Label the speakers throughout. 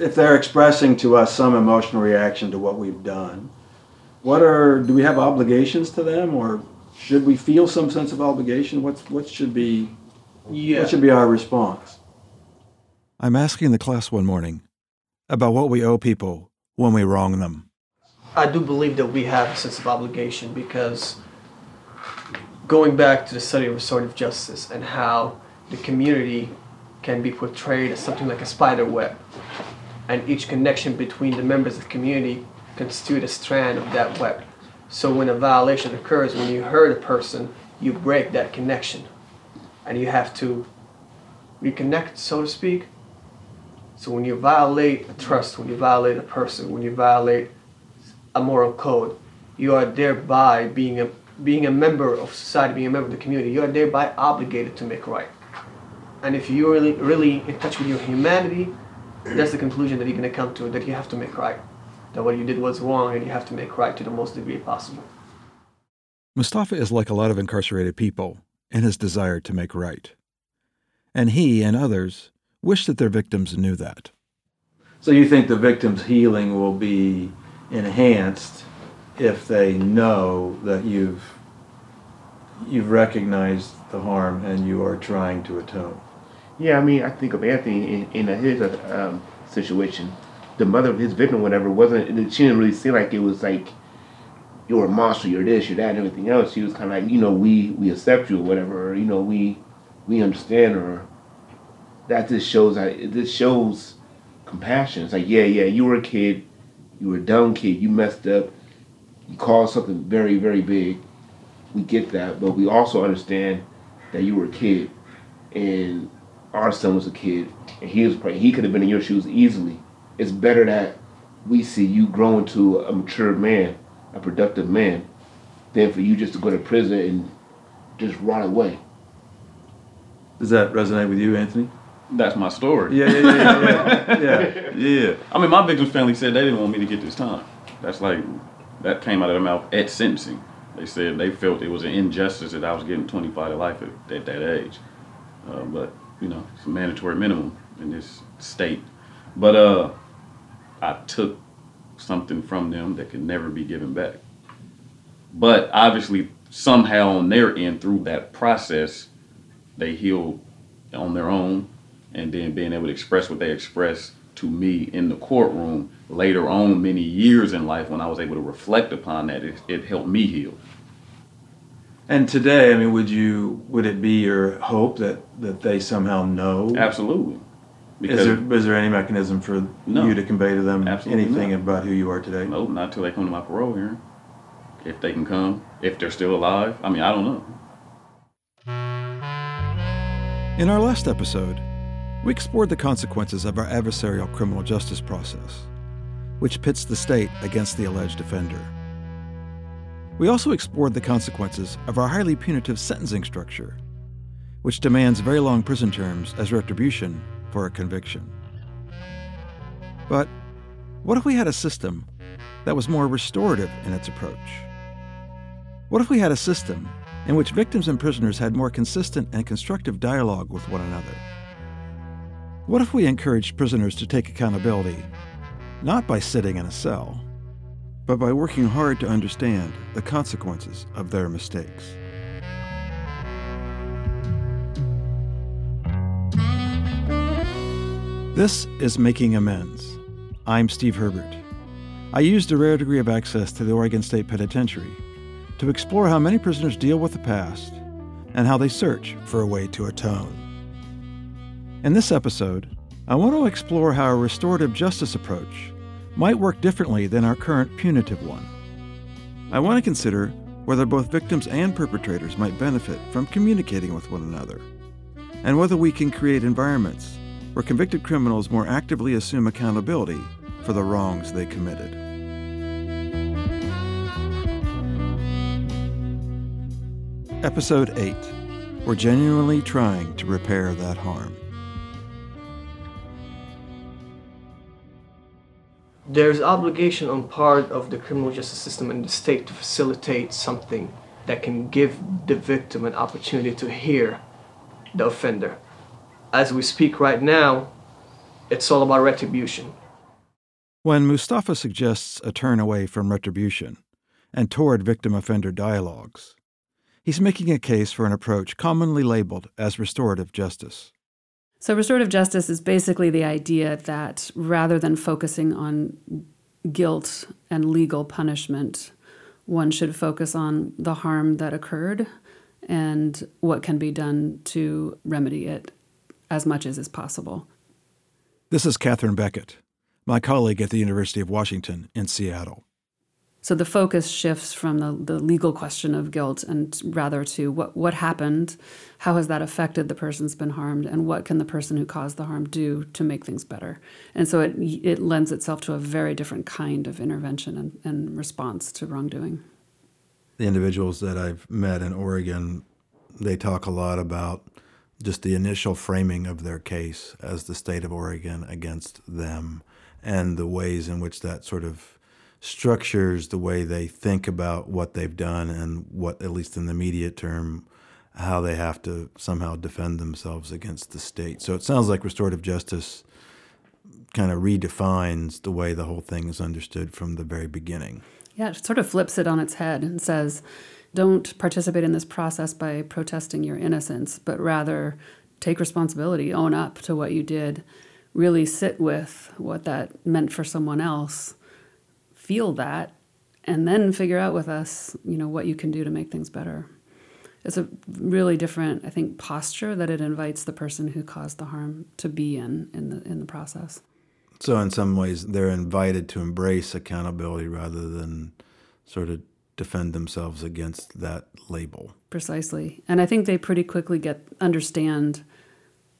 Speaker 1: if they're expressing to us some emotional reaction to what we've done, what are do we have obligations to them, or should we feel some sense of obligation? What's what should be
Speaker 2: Yeah.
Speaker 1: what should be our response?
Speaker 3: I'm asking the class one morning about what we owe people when we wrong them.
Speaker 2: I do believe that we have a sense of obligation because going back to the study of restorative justice and how the community can be portrayed as something like a spider web, and each connection between the members of the community constitute a strand of that web. So when a violation occurs, when you hurt a person, you break that connection, and you have to reconnect, so to speak. So when you violate a trust, when you violate a person, when you violate a moral code. You are thereby being a being a member of society, being a member of the community. You are thereby obligated to make right. And if you're really really in touch with your humanity, that's the conclusion that you're gonna come to that you have to make right. That what you did was wrong and you have to make right to the most degree possible.
Speaker 3: Mustafa is like a lot of incarcerated people in his desire to make right. And he and others wish that their victims knew that.
Speaker 1: So you think the victim's healing will be enhanced if they know that you've you've recognized the harm and you are trying to atone.
Speaker 4: Yeah, I mean, I think of Anthony in, in his um, situation. The mother of his victim, whatever, wasn't. She didn't really seem like it was like you're a monster, you're this, you're that, and everything else. She was kind of like, you know, we we accept you or whatever, or you know, we we understand her. That just shows. that just shows compassion. It's like, yeah, yeah, you were a kid, you were a dumb kid, you messed up, you caused something very, very big. We get that, but we also understand that you were a kid, and our son was a kid, and he was probably, he could have been in your shoes easily. It's better that we see you grow into a mature man, a productive man, than for you just to go to prison and just run away.
Speaker 1: Does that resonate with you, Anthony?
Speaker 5: That's my story.
Speaker 1: Yeah, yeah, yeah, yeah. yeah.
Speaker 5: Yeah. I mean, my victim's family said they didn't want me to get this time. That's like, that came out of their mouth at sentencing. They said they felt it was an injustice that I was getting 25 to life at, at that age. Uh, but, you know, it's a mandatory minimum in this state. But uh, I took something from them that could never be given back. But obviously, somehow on their end, through that process, they healed on their own and then being able to express what they expressed to me in the courtroom later on many years in life when i was able to reflect upon that it, it helped me heal
Speaker 1: And today, I mean, would you would it be your hope that that they somehow know?
Speaker 5: absolutely
Speaker 1: Is there is there any mechanism for
Speaker 5: No.
Speaker 1: you to convey to them anything
Speaker 5: not.
Speaker 1: about who you are today?
Speaker 5: nope not till they come to my parole hearing if they can come if they're still alive i mean i don't know
Speaker 3: In our last episode, we explored the consequences of our adversarial criminal justice process, which pits the state against the alleged offender. We also explored the consequences of our highly punitive sentencing structure, which demands very long prison terms as retribution for a conviction. But what if we had a system that was more restorative in its approach? What if we had a system in which victims and prisoners had more consistent and constructive dialogue with one another? What if we encouraged prisoners to take accountability, not by sitting in a cell, but by working hard to understand the consequences of their mistakes? This is Making Amends. I'm Steve Herbert. I used a rare degree of access to the Oregon State Penitentiary to explore how many prisoners deal with the past and how they search for a way to atone. In this episode, I want to explore how a restorative justice approach might work differently than our current punitive one. I want to consider whether both victims and perpetrators might benefit from communicating with one another, and whether we can create environments where convicted criminals more actively assume accountability for the wrongs they committed. Episode 8 We're genuinely trying to repair that harm.
Speaker 2: There's obligation on part of the criminal justice system and the state to facilitate something that can give the victim an opportunity to hear the offender. As we speak right now, it's all about retribution.
Speaker 3: When Mustafa suggests a turn away from retribution and toward victim offender dialogues, he's making a case for an approach commonly labeled as restorative justice.
Speaker 6: So, restorative justice is basically the idea that rather than focusing on guilt and legal punishment, one should focus on the harm that occurred and what can be done to remedy it as much as is possible.
Speaker 3: This is Katherine Beckett, my colleague at the University of Washington in Seattle.
Speaker 6: So the focus shifts from the, the legal question of guilt and rather to what, what happened, how has that affected the person's been harmed, and what can the person who caused the harm do to make things better. And so it, it lends itself to a very different kind of intervention and, and response to wrongdoing.
Speaker 3: The individuals that I've met in Oregon, they talk a lot about just the initial framing of their case as the state of Oregon against them and the ways in which that sort of structures the way they think about what they've done and what, at least in the immediate term, how they have to somehow defend themselves against the state. So it sounds like restorative justice kind of redefines the way the whole thing is understood from the very beginning.
Speaker 6: Yeah, it sort of flips it on its head and says, don't participate in this process by protesting your innocence, but rather take responsibility, own up to what you did, really sit with what that meant for someone else, feel that, and then figure out with us, you know, what you can do to make things better. It's a really different, I think, posture that it invites the person who caused the harm to be in in the in the process.
Speaker 3: So in some ways, they're invited to embrace accountability rather than sort of defend themselves against that label.
Speaker 6: Precisely. And I think they pretty quickly get understand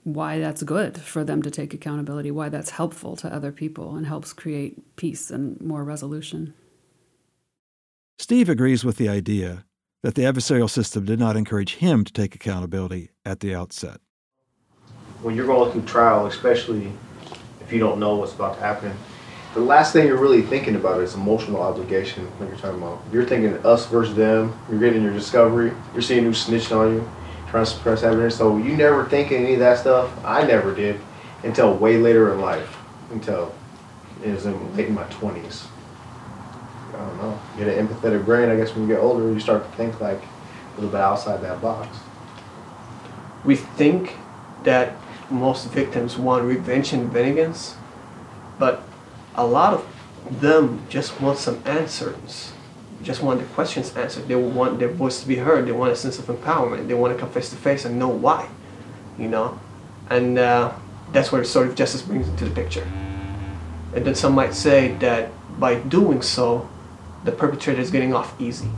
Speaker 6: why that's good for them to take accountability, why that's helpful to other people and helps create peace and more resolution.
Speaker 3: Steve agrees with the idea that the adversarial system did not encourage him to take accountability at the outset.
Speaker 7: When you're going through trial, especially if you don't know what's about to happen, the last thing you're really thinking about is emotional obligation when you're talking about. You're thinking us versus them, you're getting your discovery, you're seeing who snitched on you, to suppress evidence. So you never think any of that stuff. I never did until way later in life, until it was in late in my 20s. I don't know. You get an empathetic brain, I guess when you get older, you start to think like a little bit outside that box.
Speaker 2: We think that most victims want revenge and vengeance, but a lot of them just want some answers just want the questions answered. They want their voice to be heard. They want a sense of empowerment. They want to come face to face and know why, you know, and uh, that's where restorative justice brings into the picture. And then some might say that by doing so, the perpetrator is getting off easy.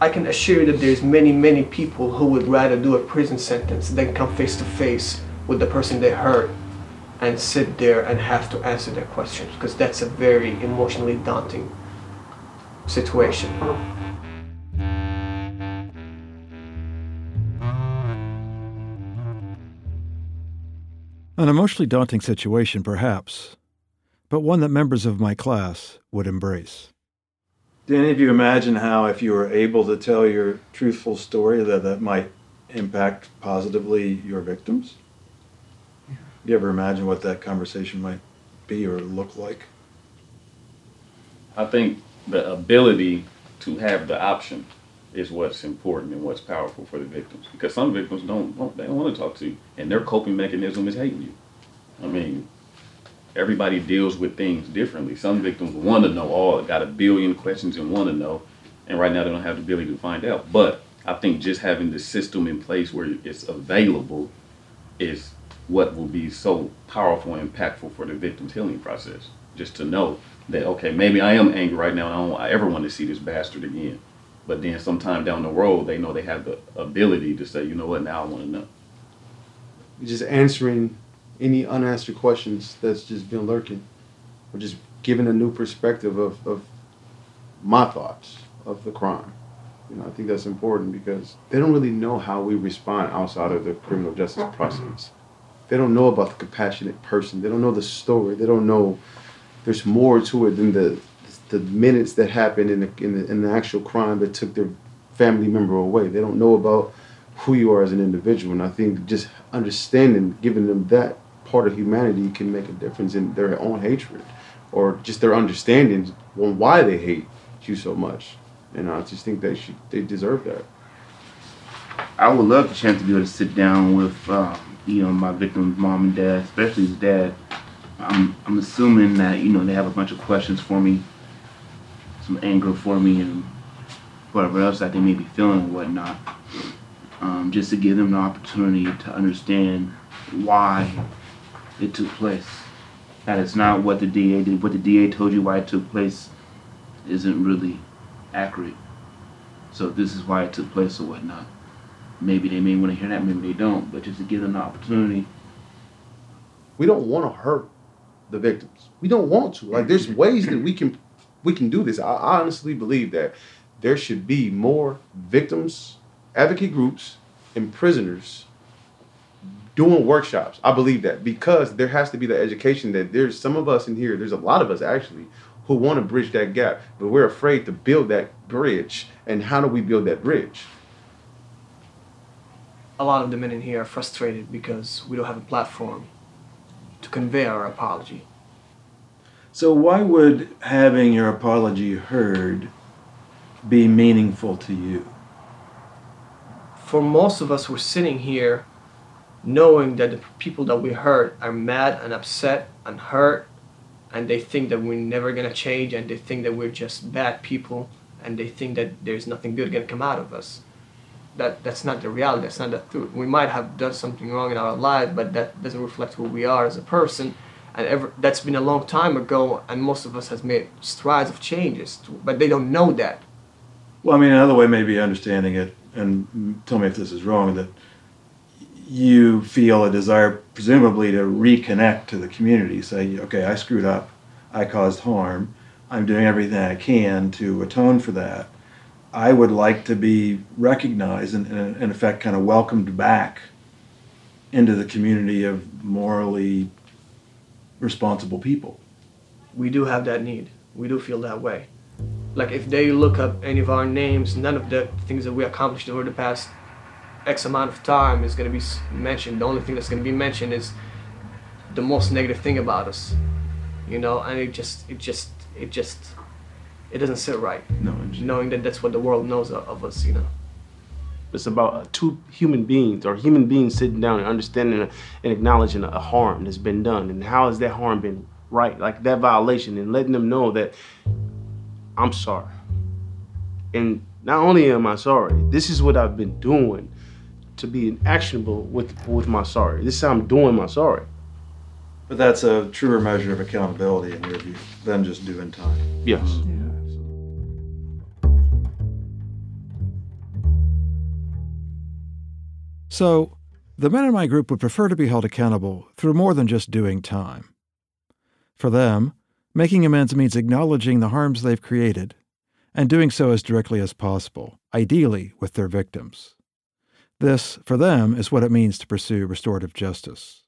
Speaker 2: I can assure you that there's many, many people who would rather do a prison sentence than come face to face with the person they hurt and sit there and have to answer their questions because that's a very emotionally daunting situation.
Speaker 3: An emotionally daunting situation, perhaps, but one that members of my class would embrace.
Speaker 1: Do any of you imagine how, if you were able to tell your truthful story, that that might impact positively your victims? Yeah. You ever imagine what that conversation might be or look like?
Speaker 5: I think the ability to have the option is what's important and what's powerful for the victims. Because some victims don't, don't they don't want to talk to you, and their coping mechanism is hating you. I mean, everybody deals with things differently. Some victims want to know all, got a billion questions and want to know, and right now they don't have the ability to find out. But I think just having the system in place where it's available is what will be so powerful and impactful for the victim's healing process. Just to know that okay, maybe I am angry right now and I don't ever want to see this bastard again. But then sometime down the road, they know they have the ability to say, you know what, now I want to know.
Speaker 8: Just answering any unanswered questions that's just been lurking, or just giving a new perspective of, of my thoughts of the crime. You know, I think that's important because they don't really know how we respond outside of the criminal justice process. They don't know about the compassionate person. They don't know the story. They don't know there's more to it than the the minutes that happened in the, in the, in the actual crime that took their family member away. They don't know about who you are as an individual, and I think just understanding, giving them that part of humanity can make a difference in their own hatred or just their understanding on why they hate you so much. And I just think they should they deserve that.
Speaker 4: I would love the chance to be able to sit down with, um, you know, my victim's mom and dad, especially his dad. I'm, I'm assuming that, you know, they have a bunch of questions for me, some anger for me, and whatever else that they may be feeling and whatnot. Um, just to give them the opportunity to understand why it took place. That it's not what the DA did, what the DA told you why it took place isn't really accurate. So this is why it took place or whatnot maybe they may want to hear that, maybe they don't, but just to give them the opportunity.
Speaker 8: We don't want to hurt the victims. We don't want to. Like there's ways that we can we can do this. I honestly believe that there should be more victims, advocate groups, and prisoners doing workshops. I believe that because there has to be the education that there's some of us in here, there's a lot of us actually who want to bridge that gap, but we're afraid to build that bridge. And how do we build that bridge?
Speaker 2: a lot of the men in here are frustrated because we don't have a platform to convey our apology.
Speaker 1: So, why would having your apology heard be meaningful to you?
Speaker 2: For most of us, we're sitting here knowing that the people that we hurt are mad and upset and hurt, and they think that we're never gonna change, and they think that we're just bad people, and they think that there's nothing good gonna come out of us that that's not the reality. That's not the truth. We might have done something wrong in our lives, but that doesn't reflect who we are as a person. And ever, that's been a long time ago, and most of us has made strides of changes, but they don't know that.
Speaker 1: Well, I mean, another way maybe understanding it, and tell me if this is wrong, that you feel a desire, presumably, to reconnect to the community. Say, okay, I screwed up, I caused harm, I'm doing everything I can to atone for that I would like to be recognized and, and in effect, kind of welcomed back into the community of morally responsible people.
Speaker 2: We do have that need. We do feel that way. Like if they look up any of our names, none of the things that we accomplished over the past X amount of time is going to be mentioned. The only thing that's going to be mentioned is the most negative thing about us, you know. And it just, it just, it just it doesn't sit right.
Speaker 1: No,
Speaker 2: knowing that that's what the world knows of, of us, you know.
Speaker 8: It's about uh, two human beings or human beings sitting down and understanding and acknowledging a harm that's been done and how has that harm been right, like that violation, and letting them know that I'm sorry. And not only am I sorry, this is what I've been doing to be actionable with with my sorry. This is how I'm doing my sorry.
Speaker 1: But that's a truer measure of accountability in your view than just doing time.
Speaker 8: Yes. Yeah.
Speaker 3: So, the men in my group would prefer to be held accountable through more than just doing time. For them, making amends means acknowledging the harms they've created and doing so as directly as possible, ideally with their victims. This, for them, is what it means to pursue restorative justice.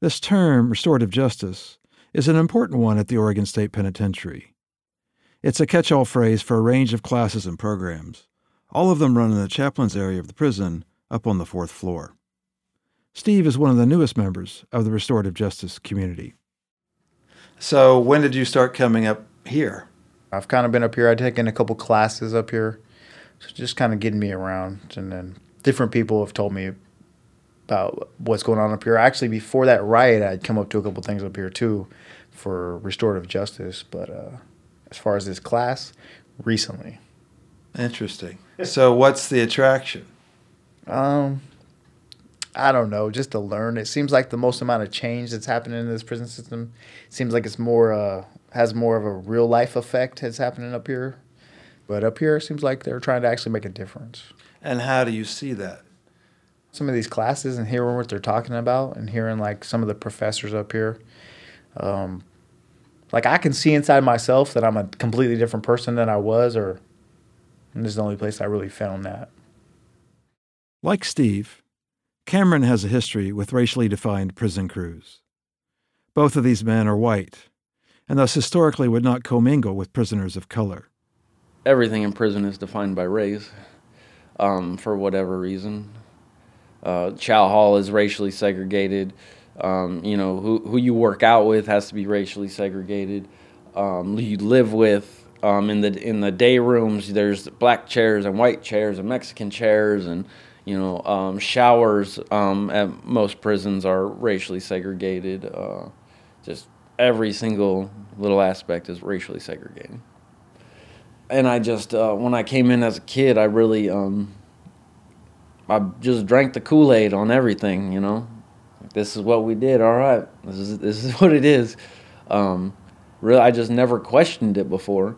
Speaker 3: This term, restorative justice, is an important one at the Oregon State Penitentiary. It's a catch all phrase for a range of classes and programs, all of them run in the chaplain's area of the prison up on the fourth floor. Steve is one of the newest members of the restorative justice community.
Speaker 1: So, when did you start coming up here?
Speaker 9: I've kind of been up here. I've taken a couple classes up here, so just kind of getting me around. And then different people have told me about what's going on up here. Actually, before that riot, I'd come up to a couple things up here too for restorative justice. But uh, as far as this class, recently.
Speaker 1: Interesting. So, what's the attraction?
Speaker 9: Um, I don't know, just to learn. It seems like the most amount of change that's happening in this prison system seems like it's more uh, has more of a real life effect that's happening up here. But up here, it seems like they're trying to actually make a difference.
Speaker 1: And how do you see that?
Speaker 9: Some of these classes and hearing what they're talking about, and hearing like some of the professors up here. Um, like I can see inside myself that I'm a completely different person than I was, or this is the only place I really found that.
Speaker 3: Like Steve, Cameron has a history with racially defined prison crews. Both of these men are white, and thus historically would not commingle with prisoners of color.
Speaker 10: Everything in prison is defined by race, um, for whatever reason. Uh, Chow Hall is racially segregated. Um, you know, who who you work out with has to be racially segregated. Um, who you live with um, in the in the day rooms, there's black chairs and white chairs and Mexican chairs and you know um, showers um, at most prisons are racially segregated. Uh, just every single little aspect is racially segregated. And I just uh, when I came in as a kid, I really um, I just drank the Kool Aid on everything. You know, this is what we did. All right, this is this is what it is. Um, really, I just never questioned it before.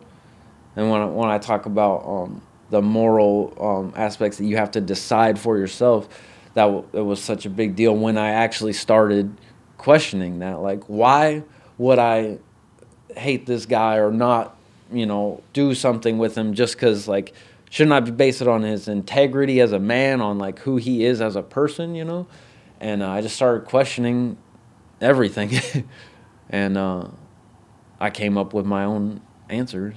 Speaker 10: And when I, when I talk about um, the moral um, aspects that you have to decide for yourself, that w- it was such a big deal when I actually started questioning that. Like, why would I hate this guy or not, you know, do something with him just because, like, shouldn't I base it on his integrity as a man, on like who he is as a person, you know? And uh, I just started questioning everything, and uh, I came up with my own answers.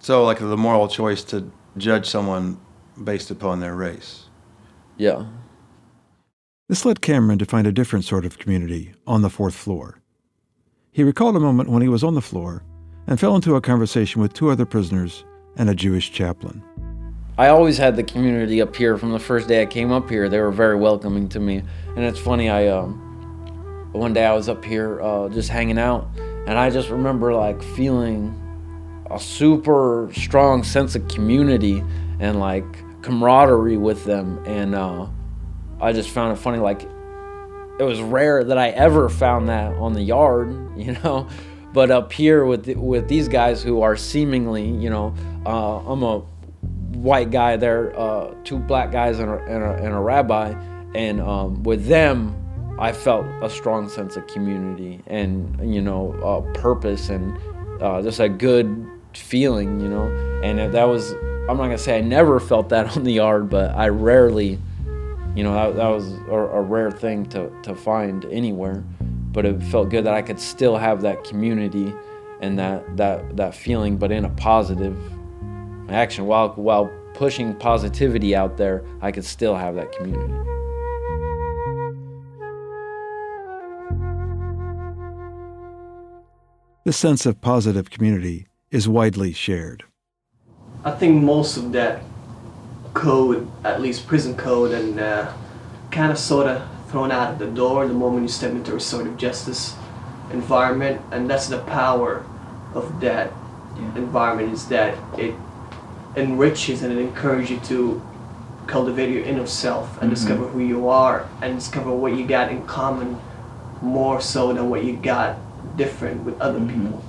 Speaker 1: So, like the moral choice to judge someone based upon their race.
Speaker 10: Yeah.
Speaker 3: This led Cameron to find a different sort of community on the fourth floor. He recalled a moment when he was on the floor and fell into a conversation with two other prisoners and a Jewish chaplain.
Speaker 10: I always had the community up here from the first day I came up here. They were very welcoming to me. And it's funny, I um, one day I was up here uh, just hanging out, and I just remember like feeling a super strong sense of community and like camaraderie with them. And uh, I just found it funny, like it was rare that I ever found that on the yard, you know. But up here with with these guys who are seemingly, you know, uh, I'm a white guy there, uh, two black guys and a, and a, and a rabbi, and um, with them, I felt a strong sense of community and you know uh, purpose and uh, just a good feeling, you know. And that was, I'm not gonna say I never felt that on the yard, but I rarely, you know, that, that was a, a rare thing to, to find anywhere. But it felt good that I could still have that community and that, that, that feeling, but in a positive action. While, while pushing positivity out there, I could still have that community.
Speaker 3: This sense of positive community is widely shared.
Speaker 2: I think most of that code, at least prison code, and uh, kind of sort of thrown out of the door the moment you step into a restorative justice environment, and that's the power of that yeah. environment is that it enriches and it encourages you to cultivate your inner self and mm-hmm. discover who you are and discover what you got in common more so than what you got different with other mm-hmm. people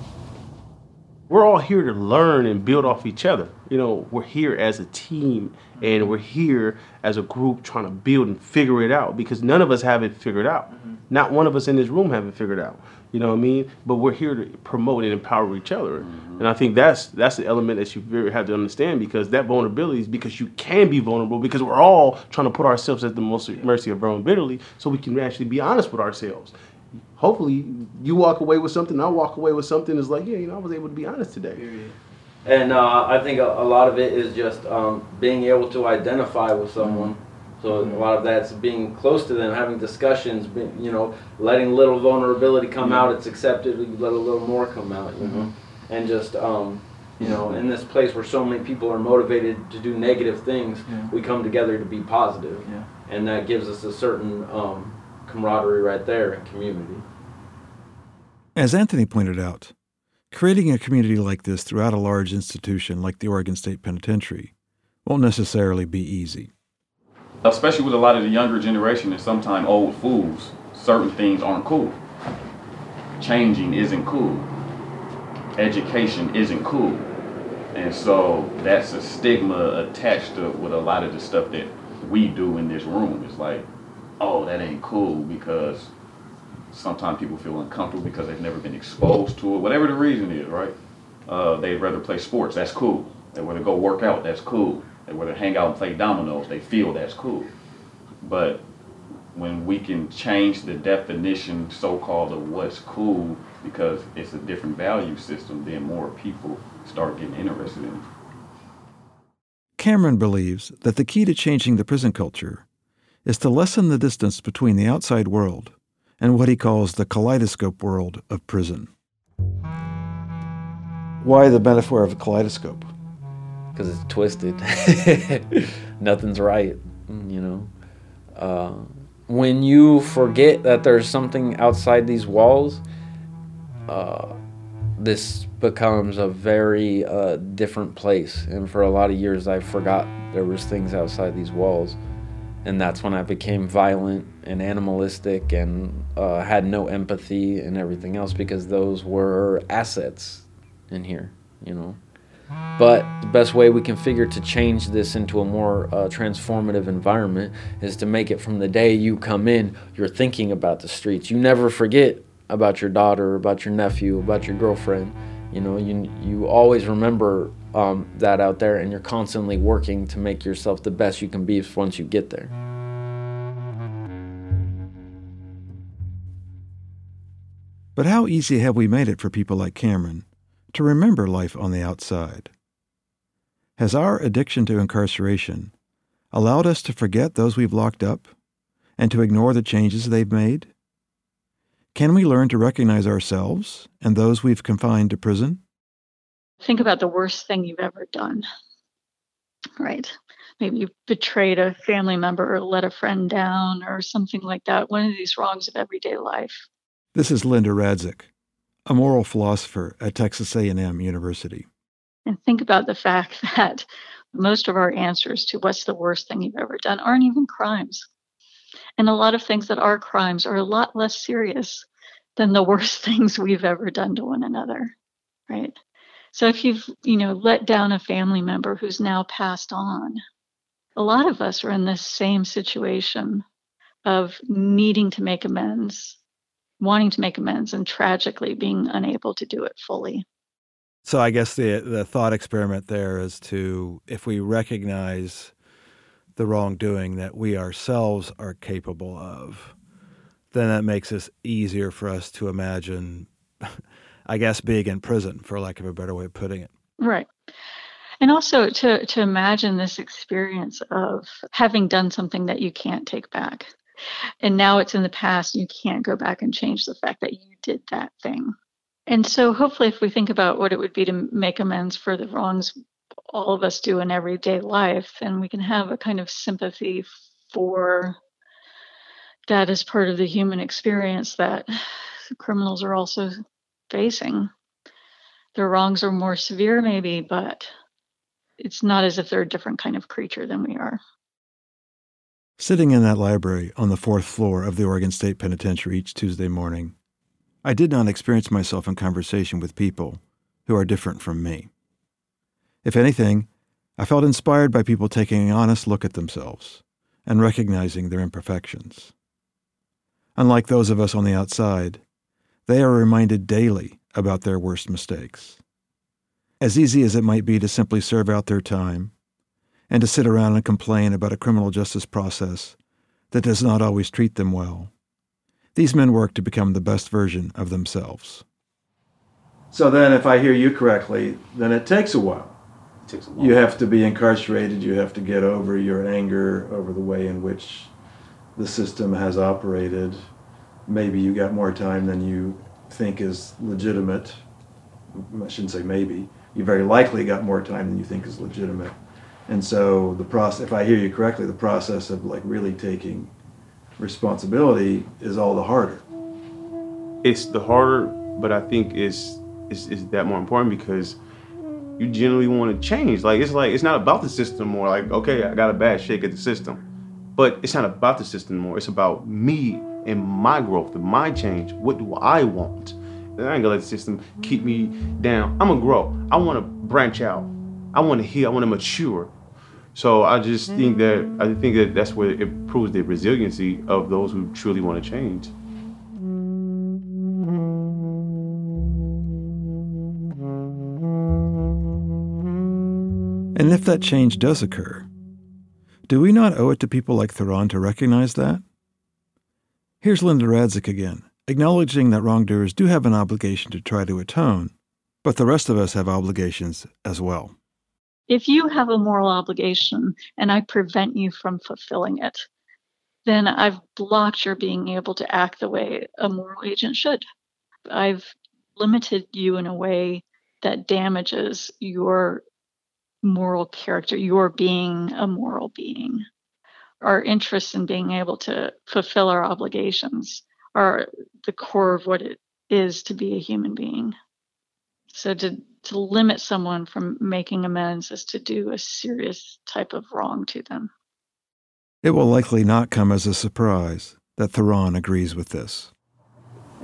Speaker 4: we're all here to learn and build off each other. You know, we're here as a team and we're here as a group trying to build and figure it out because none of us have it figured out. Mm-hmm. Not one of us in this room have it figured out. You know what I mean? But we're here to promote and empower each other. Mm-hmm. And I think that's that's the element that you very have to understand because that vulnerability is because you can be vulnerable because we're all trying to put ourselves at the most mercy of vulnerability so we can actually be honest with ourselves hopefully you walk away with something, I walk away with something Is like, yeah, you know, I was able to be honest today.
Speaker 10: And uh, I think a, a, lot of it is just um, being able to identify with someone. Mm-hmm. So mm-hmm. a lot of that's being close to them, having discussions, being, you know, letting little vulnerability come mm-hmm. out. It's accepted. You let a little more come out, you know, mm-hmm. and just um, you know, in this place where so many people are motivated to do negative things, yeah. we come together to be positive, yeah. and that gives us a certain um, camaraderie right there and community.
Speaker 3: As Anthony pointed out, creating a community like this throughout a large institution like the Oregon State Penitentiary won't necessarily be easy.
Speaker 5: Especially with a lot of the younger generation and sometimes old fools, certain things aren't cool. Changing isn't cool. Education isn't cool. And so that's a stigma attached to with a lot of the stuff that we do in this room. It's like, oh, that ain't cool because Sometimes people feel uncomfortable because they've never been exposed to it. Whatever the reason is, right? Uh, they'd rather play sports. That's cool. They'd rather go work out. That's cool. They'd rather hang out and play dominoes. They feel that's cool. But when we can change the definition, so-called, of what's cool, because it's a different value system, then more people start getting interested in it.
Speaker 3: Cameron believes that the key to changing the prison culture is to lessen the distance between the outside world and what he calls the kaleidoscope world of prison. Why the metaphor of a kaleidoscope?
Speaker 10: because it's twisted. Nothing's right, you know. Uh, when you forget that there's something outside these walls, uh, this becomes a very uh, different place. And for a lot of years, I forgot there was things outside these walls, and that's when I became violent and animalistic and uh, had no empathy and everything else because those were assets in here, you know. But the best way we can figure to change this into a more uh, transformative environment is to make it from the day you come in, you're thinking about the streets. You never forget about your daughter, about your nephew, about your girlfriend. You know, you you always remember um, that out there, and you're constantly working to make yourself the best you can be once you get there.
Speaker 3: But how easy have we made it for people like Cameron to remember life on the outside? Has our addiction to incarceration allowed us to forget those we've locked up and to ignore the changes they've made? Can we learn to recognize ourselves and those we've confined to prison?
Speaker 11: Think about the worst thing you've ever done. Right. Maybe you betrayed a family member or let a friend down or something like that. One of these wrongs of everyday life.
Speaker 3: This is Linda Radzik, a moral philosopher at Texas A&M University.
Speaker 11: And think about the fact that most of our answers to what's the worst thing you've ever done aren't even crimes. And a lot of things that are crimes are a lot less serious than the worst things we've ever done to one another, right? So if you've, you know, let down a family member who's now passed on, a lot of us are in this same situation of needing to make amends, wanting to make amends, and tragically being unable to do it fully.
Speaker 3: So I guess the the thought experiment there is to if we recognize the wrongdoing that we ourselves are capable of, then that makes it easier for us to imagine, I guess, being in prison, for lack of a better way of putting it.
Speaker 11: Right. And also to, to imagine this experience of having done something that you can't take back. And now it's in the past, you can't go back and change the fact that you did that thing. And so, hopefully, if we think about what it would be to make amends for the wrongs all of us do in everyday life, then we can have a kind of sympathy for that as part of the human experience that criminals are also facing. Their wrongs are more severe, maybe, but it's not as if they're a different kind of creature than we are.
Speaker 3: Sitting in that library on the fourth floor of the Oregon State Penitentiary each Tuesday morning, I did not experience myself in conversation with people who are different from me. If anything, I felt inspired by people taking an honest look at themselves and recognizing their imperfections. Unlike those of us on the outside, they are reminded daily about their worst mistakes. As easy as it might be to simply serve out their time and to sit around and complain about a criminal justice process that does not always treat them well, these men work to become the best version of themselves. So then, if I hear you correctly, then it takes a while.
Speaker 4: It takes a while.
Speaker 3: You have to be incarcerated, you have to get over your anger over the way in which the system has operated. Maybe you got more time than you think is legitimate. I shouldn't say maybe. You very likely got more time than you think is legitimate. And so the process, if I hear you correctly, the process of like really taking responsibility is all the harder.
Speaker 8: It's the harder, but I think it's it's, it's that more important because you generally want to change. Like it's like it's not about the system more. Like okay, I got a bad shake at the system, but it's not about the system more. It's about me and my growth and my change. What do I want? I ain't gonna let the system keep me down. I'm gonna grow. I want to branch out. I want to heal. I want to mature. So I just think that I think that that's where it proves the resiliency of those who truly want to change.
Speaker 3: And if that change does occur, do we not owe it to people like Theron to recognize that? Here's Linda Radzik again, acknowledging that wrongdoers do have an obligation to try to atone, but the rest of us have obligations as well.
Speaker 11: If you have a moral obligation and I prevent you from fulfilling it, then I've blocked your being able to act the way a moral agent should. I've limited you in a way that damages your moral character, your being a moral being. Our interest in being able to fulfill our obligations are the core of what it is to be a human being. So to to limit someone from making amends is to do a serious type of wrong to them.
Speaker 3: It will likely not come as a surprise that Theron agrees with this.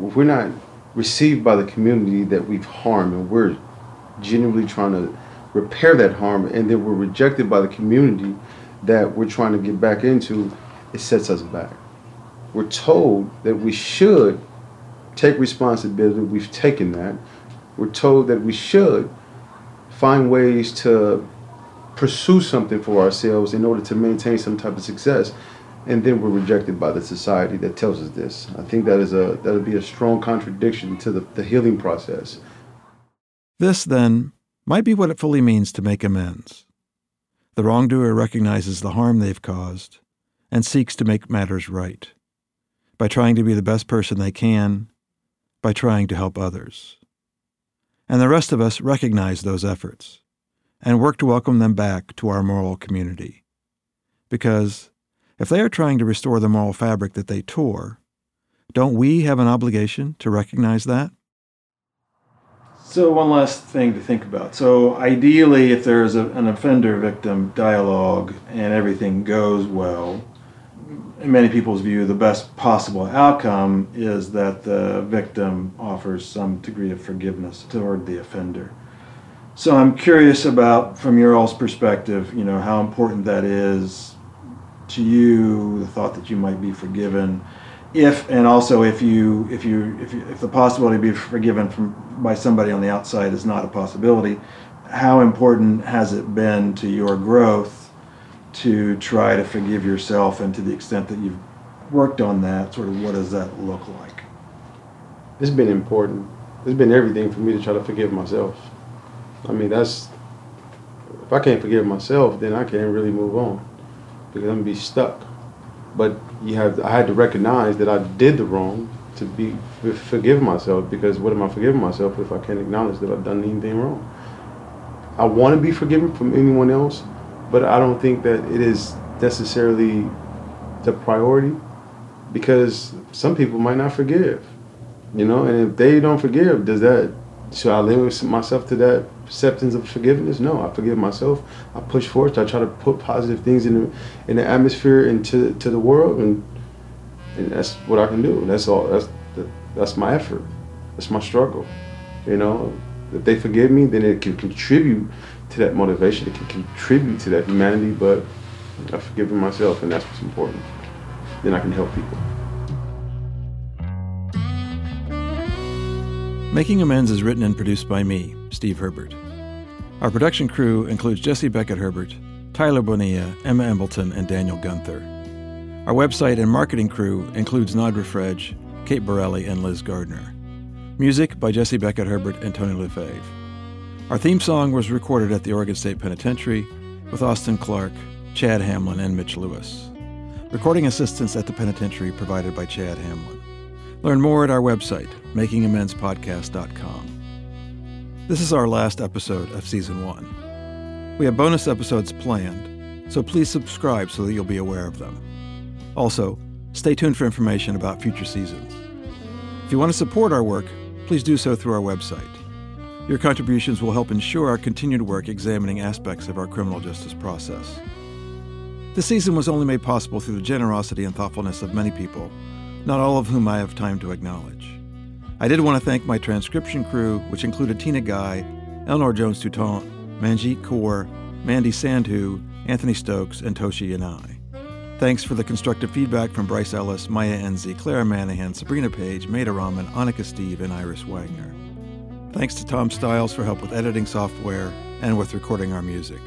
Speaker 8: If we're not received by the community that we've harmed and we're genuinely trying to repair that harm and then we're rejected by the community that we're trying to get back into, it sets us back. We're told that we should take responsibility. We've taken that. We're told that we should find ways to pursue something for ourselves in order to maintain some type of success. And then we're rejected by the society that tells us this. I think that is a that would be a strong contradiction to the, the healing process.
Speaker 3: This, then, might be what it fully means to make amends. The wrongdoer recognizes the harm they've caused and seeks to make matters right by trying to be the best person they can, by trying to help others. And the rest of us recognize those efforts and work to welcome them back to our moral community. Because if they are trying to restore the moral fabric that they tore, don't we have an obligation to recognize that?
Speaker 1: So, one last thing to think about. So, ideally, if there's a, an offender victim dialogue and everything goes well, in many people's view, the best possible outcome is that the victim offers some degree of forgiveness toward the offender. So I'm curious about, from your all's perspective, you know, how important that is to you, the thought that you might be forgiven, if and also if you if you if, you, if the possibility to be forgiven from by somebody on the outside is not a possibility, how important has it been to your growth to try to forgive yourself, and to the extent that you've worked on that, sort of what does that look like?
Speaker 8: It's been important. It's been everything for me to try to forgive myself. I mean, that's if I can't forgive myself, then I can't really move on because I'm gonna be stuck. But you have, I had to recognize that I did the wrong to be forgive myself because what am I forgiving myself if I can't acknowledge that I've done anything wrong? I want to be forgiven from anyone else, but I don't think that it is necessarily the priority because some people might not forgive, you know, and if they don't forgive, does that should I limit myself to that acceptance of forgiveness? No, I forgive myself. I push forward. I try to put positive things in the in the atmosphere into to the world, and and that's what I can do. That's all. That's that's my effort. That's my struggle. You know, if they forgive me, then it can contribute to that motivation. It can contribute to that humanity. But I've forgiven myself, and that's what's important. Then I can help people.
Speaker 3: Making Amends is written and produced by me, Steve Herbert. Our production crew includes Jesse Beckett Herbert, Tyler Bonilla, Emma Embleton, and Daniel Gunther. Our website and marketing crew includes Nadra Fredge, Kate Borelli, and Liz Gardner. Music by Jesse Beckett Herbert and Tony Lefebvre. Our theme song was recorded at the Oregon State Penitentiary with Austin Clark, Chad Hamlin, and Mitch Lewis. Recording assistance at the penitentiary provided by Chad Hamlin. Learn more at our website, makingamendspodcast.com. This is our last episode of Season 1. We have bonus episodes planned, so please subscribe so that you'll be aware of them. Also, stay tuned for information about future seasons. If you want to support our work, please do so through our website. Your contributions will help ensure our continued work examining aspects of our criminal justice process. This season was only made possible through the generosity and thoughtfulness of many people not all of whom I have time to acknowledge. I did want to thank my transcription crew, which included Tina Guy, Eleanor Jones Toutant, Manjeet Kaur, Mandy Sandhu, Anthony Stokes, and Toshi Yanai. Thanks for the constructive feedback from Bryce Ellis, Maya Enzi, Clara Manahan, Sabrina Page, Maida Rahman, Annika Steve, and Iris Wagner. Thanks to Tom Stiles for help with editing software and with recording our music.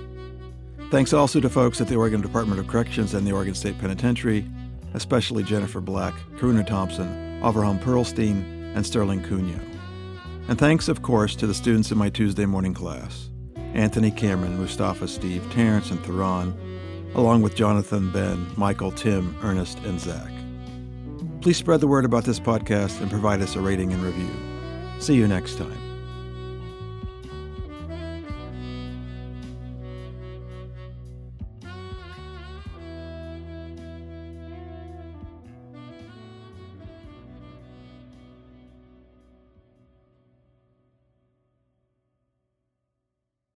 Speaker 3: Thanks also to folks at the Oregon Department of Corrections and the Oregon State Penitentiary especially Jennifer Black, Karuna Thompson, Avraham Perlstein, and Sterling Cunyo. And thanks, of course, to the students in my Tuesday morning class Anthony Cameron, Mustafa Steve, Terrence, and Theron, along with Jonathan, Ben, Michael, Tim, Ernest, and Zach. Please spread the word about this podcast and provide us a rating and review. See you next time.